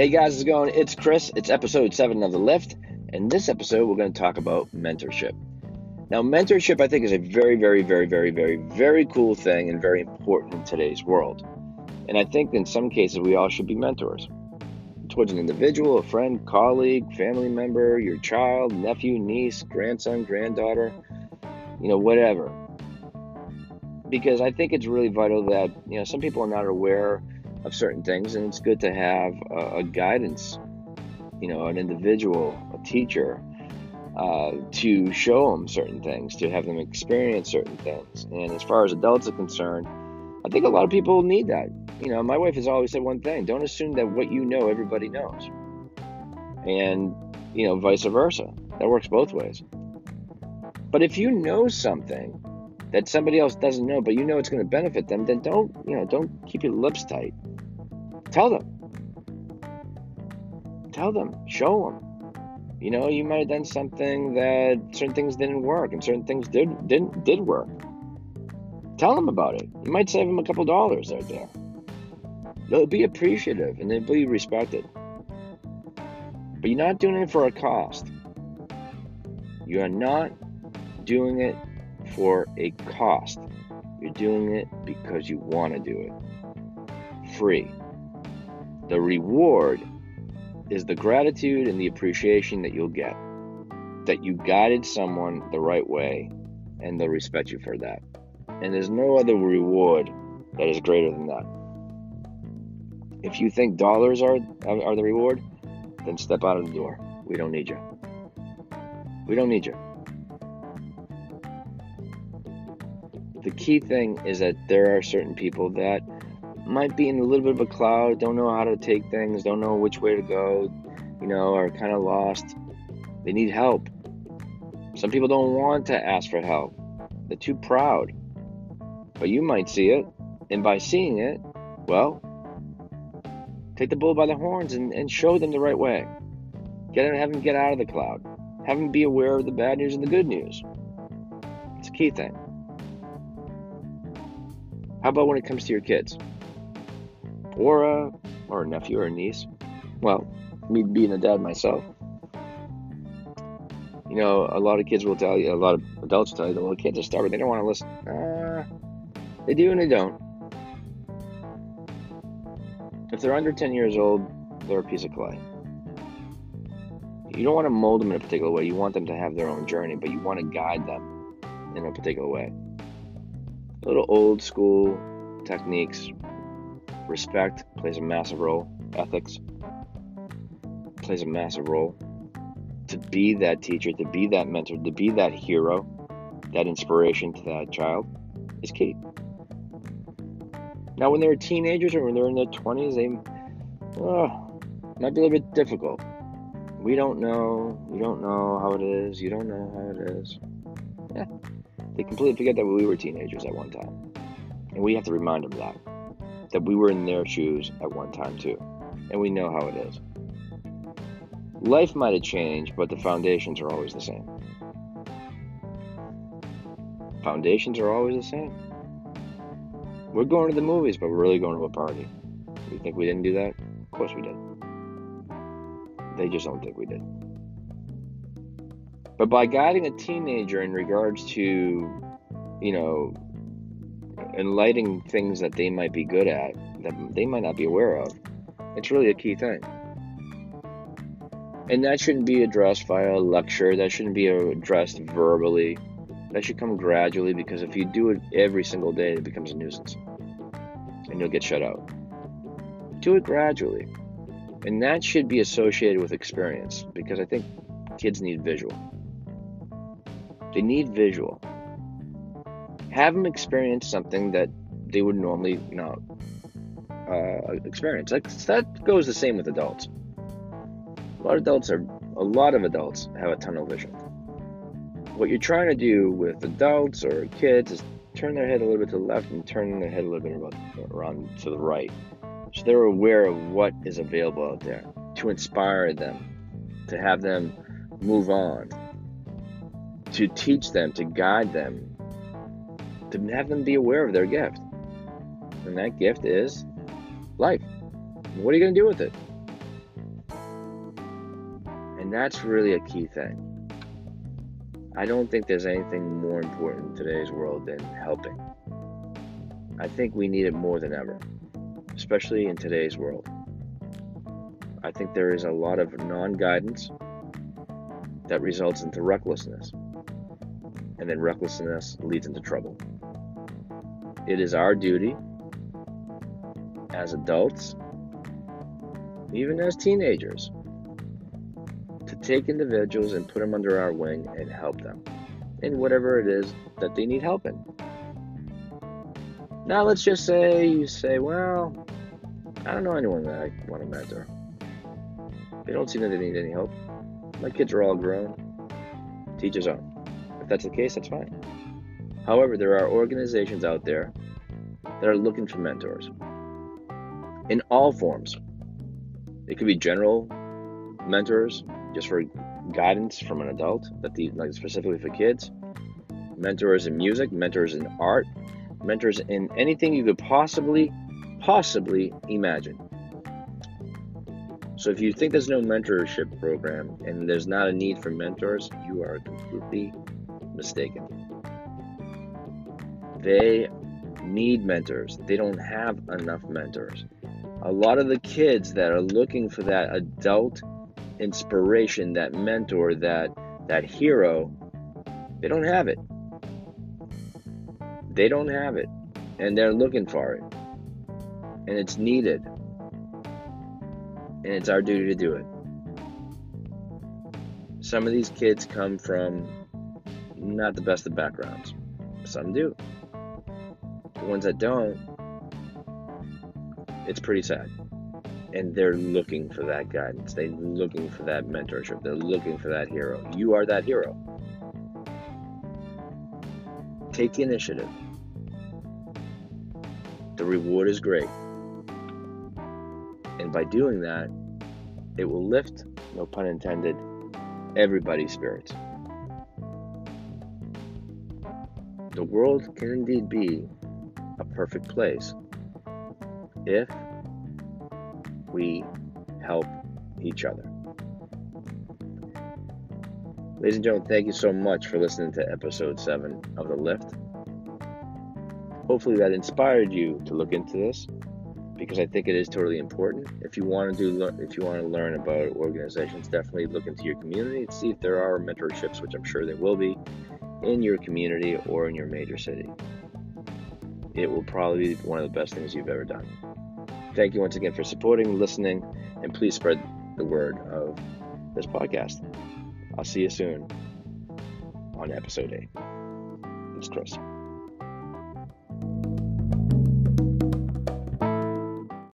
Hey guys, how's it going? It's Chris. It's episode 7 of The Lift. And this episode, we're going to talk about mentorship. Now, mentorship, I think, is a very, very, very, very, very, very cool thing and very important in today's world. And I think in some cases, we all should be mentors towards an individual, a friend, colleague, family member, your child, nephew, niece, grandson, granddaughter, you know, whatever. Because I think it's really vital that, you know, some people are not aware of certain things, and it's good to have a, a guidance, you know, an individual, a teacher, uh, to show them certain things, to have them experience certain things. And as far as adults are concerned, I think a lot of people need that. You know, my wife has always said one thing don't assume that what you know, everybody knows. And, you know, vice versa. That works both ways. But if you know something that somebody else doesn't know, but you know it's going to benefit them, then don't, you know, don't keep your lips tight. Tell them. Tell them. Show them. You know, you might have done something that certain things didn't work and certain things did didn't did work. Tell them about it. You might save them a couple dollars right there. They'll be appreciative and they'll be respected. But you're not doing it for a cost. You are not doing it for a cost. You're doing it because you want to do it. Free. The reward is the gratitude and the appreciation that you'll get. That you guided someone the right way and they'll respect you for that. And there's no other reward that is greater than that. If you think dollars are, are the reward, then step out of the door. We don't need you. We don't need you. The key thing is that there are certain people that might be in a little bit of a cloud, don't know how to take things, don't know which way to go, you know, are kind of lost. They need help. Some people don't want to ask for help, they're too proud. But you might see it, and by seeing it, well, take the bull by the horns and, and show them the right way. Get them, have them get out of the cloud. Have them be aware of the bad news and the good news. It's a key thing. How about when it comes to your kids? Or a, or a nephew or a niece? Well, me being a dad myself, you know, a lot of kids will tell you, a lot of adults will tell you that, well, kids are stubborn. They don't want to listen. Uh, they do and they don't. If they're under 10 years old, they're a piece of clay. You don't want to mold them in a particular way. You want them to have their own journey, but you want to guide them in a particular way. Little old school techniques. Respect plays a massive role. Ethics plays a massive role. To be that teacher, to be that mentor, to be that hero, that inspiration to that child is key. Now, when they're teenagers or when they're in their 20s, they oh, might be a little bit difficult. We don't know. You don't know how it is. You don't know how it is. Yeah. They completely forget that we were teenagers at one time. And we have to remind them that. That we were in their shoes at one time too. And we know how it is. Life might have changed, but the foundations are always the same. Foundations are always the same. We're going to the movies, but we're really going to a party. You think we didn't do that? Of course we did. They just don't think we did. But by guiding a teenager in regards to, you know, enlightening things that they might be good at, that they might not be aware of, it's really a key thing. And that shouldn't be addressed via lecture, that shouldn't be addressed verbally. That should come gradually because if you do it every single day, it becomes a nuisance. And you'll get shut out. Do it gradually. And that should be associated with experience because I think kids need visual. They need visual. Have them experience something that they would normally not uh, experience. That, that goes the same with adults. A lot of adults are a lot of adults have a tunnel vision. What you're trying to do with adults or kids is turn their head a little bit to the left and turn their head a little bit around to the right. So they're aware of what is available out there to inspire them, to have them move on, to teach them, to guide them, to have them be aware of their gift. And that gift is life. What are you going to do with it? And that's really a key thing. I don't think there's anything more important in today's world than helping. I think we need it more than ever, especially in today's world. I think there is a lot of non guidance that results into recklessness, and then recklessness leads into trouble. It is our duty as adults, even as teenagers, to take individuals and put them under our wing and help them in whatever it is that they need help in. Now, let's just say you say, Well, I don't know anyone that I want to mentor. They don't seem that they need any help. My kids are all grown. Teach his own. If that's the case, that's fine. However, there are organizations out there that are looking for mentors in all forms. It could be general mentors, just for guidance from an adult, that the like specifically for kids. Mentors in music, mentors in art, mentors in anything you could possibly, possibly imagine. So if you think there's no mentorship program and there's not a need for mentors, you are completely mistaken. They need mentors. They don't have enough mentors. A lot of the kids that are looking for that adult inspiration, that mentor, that that hero, they don't have it. They don't have it. And they're looking for it. And it's needed. And it's our duty to do it. Some of these kids come from not the best of backgrounds. Some do. The ones that don't, it's pretty sad and they're looking for that guidance. They're looking for that mentorship. They're looking for that hero. You are that hero. Take the initiative. The reward is great. And by doing that, it will lift, no pun intended, everybody's spirits. The world can indeed be a perfect place if we help each other. Ladies and gentlemen, thank you so much for listening to episode 7 of The Lift. Hopefully, that inspired you to look into this because I think it is totally important. If you want to do, if you want to learn about organizations, definitely look into your community and see if there are mentorships, which I'm sure there will be, in your community or in your major city. It will probably be one of the best things you've ever done. Thank you once again for supporting, listening, and please spread the word of this podcast. I'll see you soon on episode 8. It's Chris.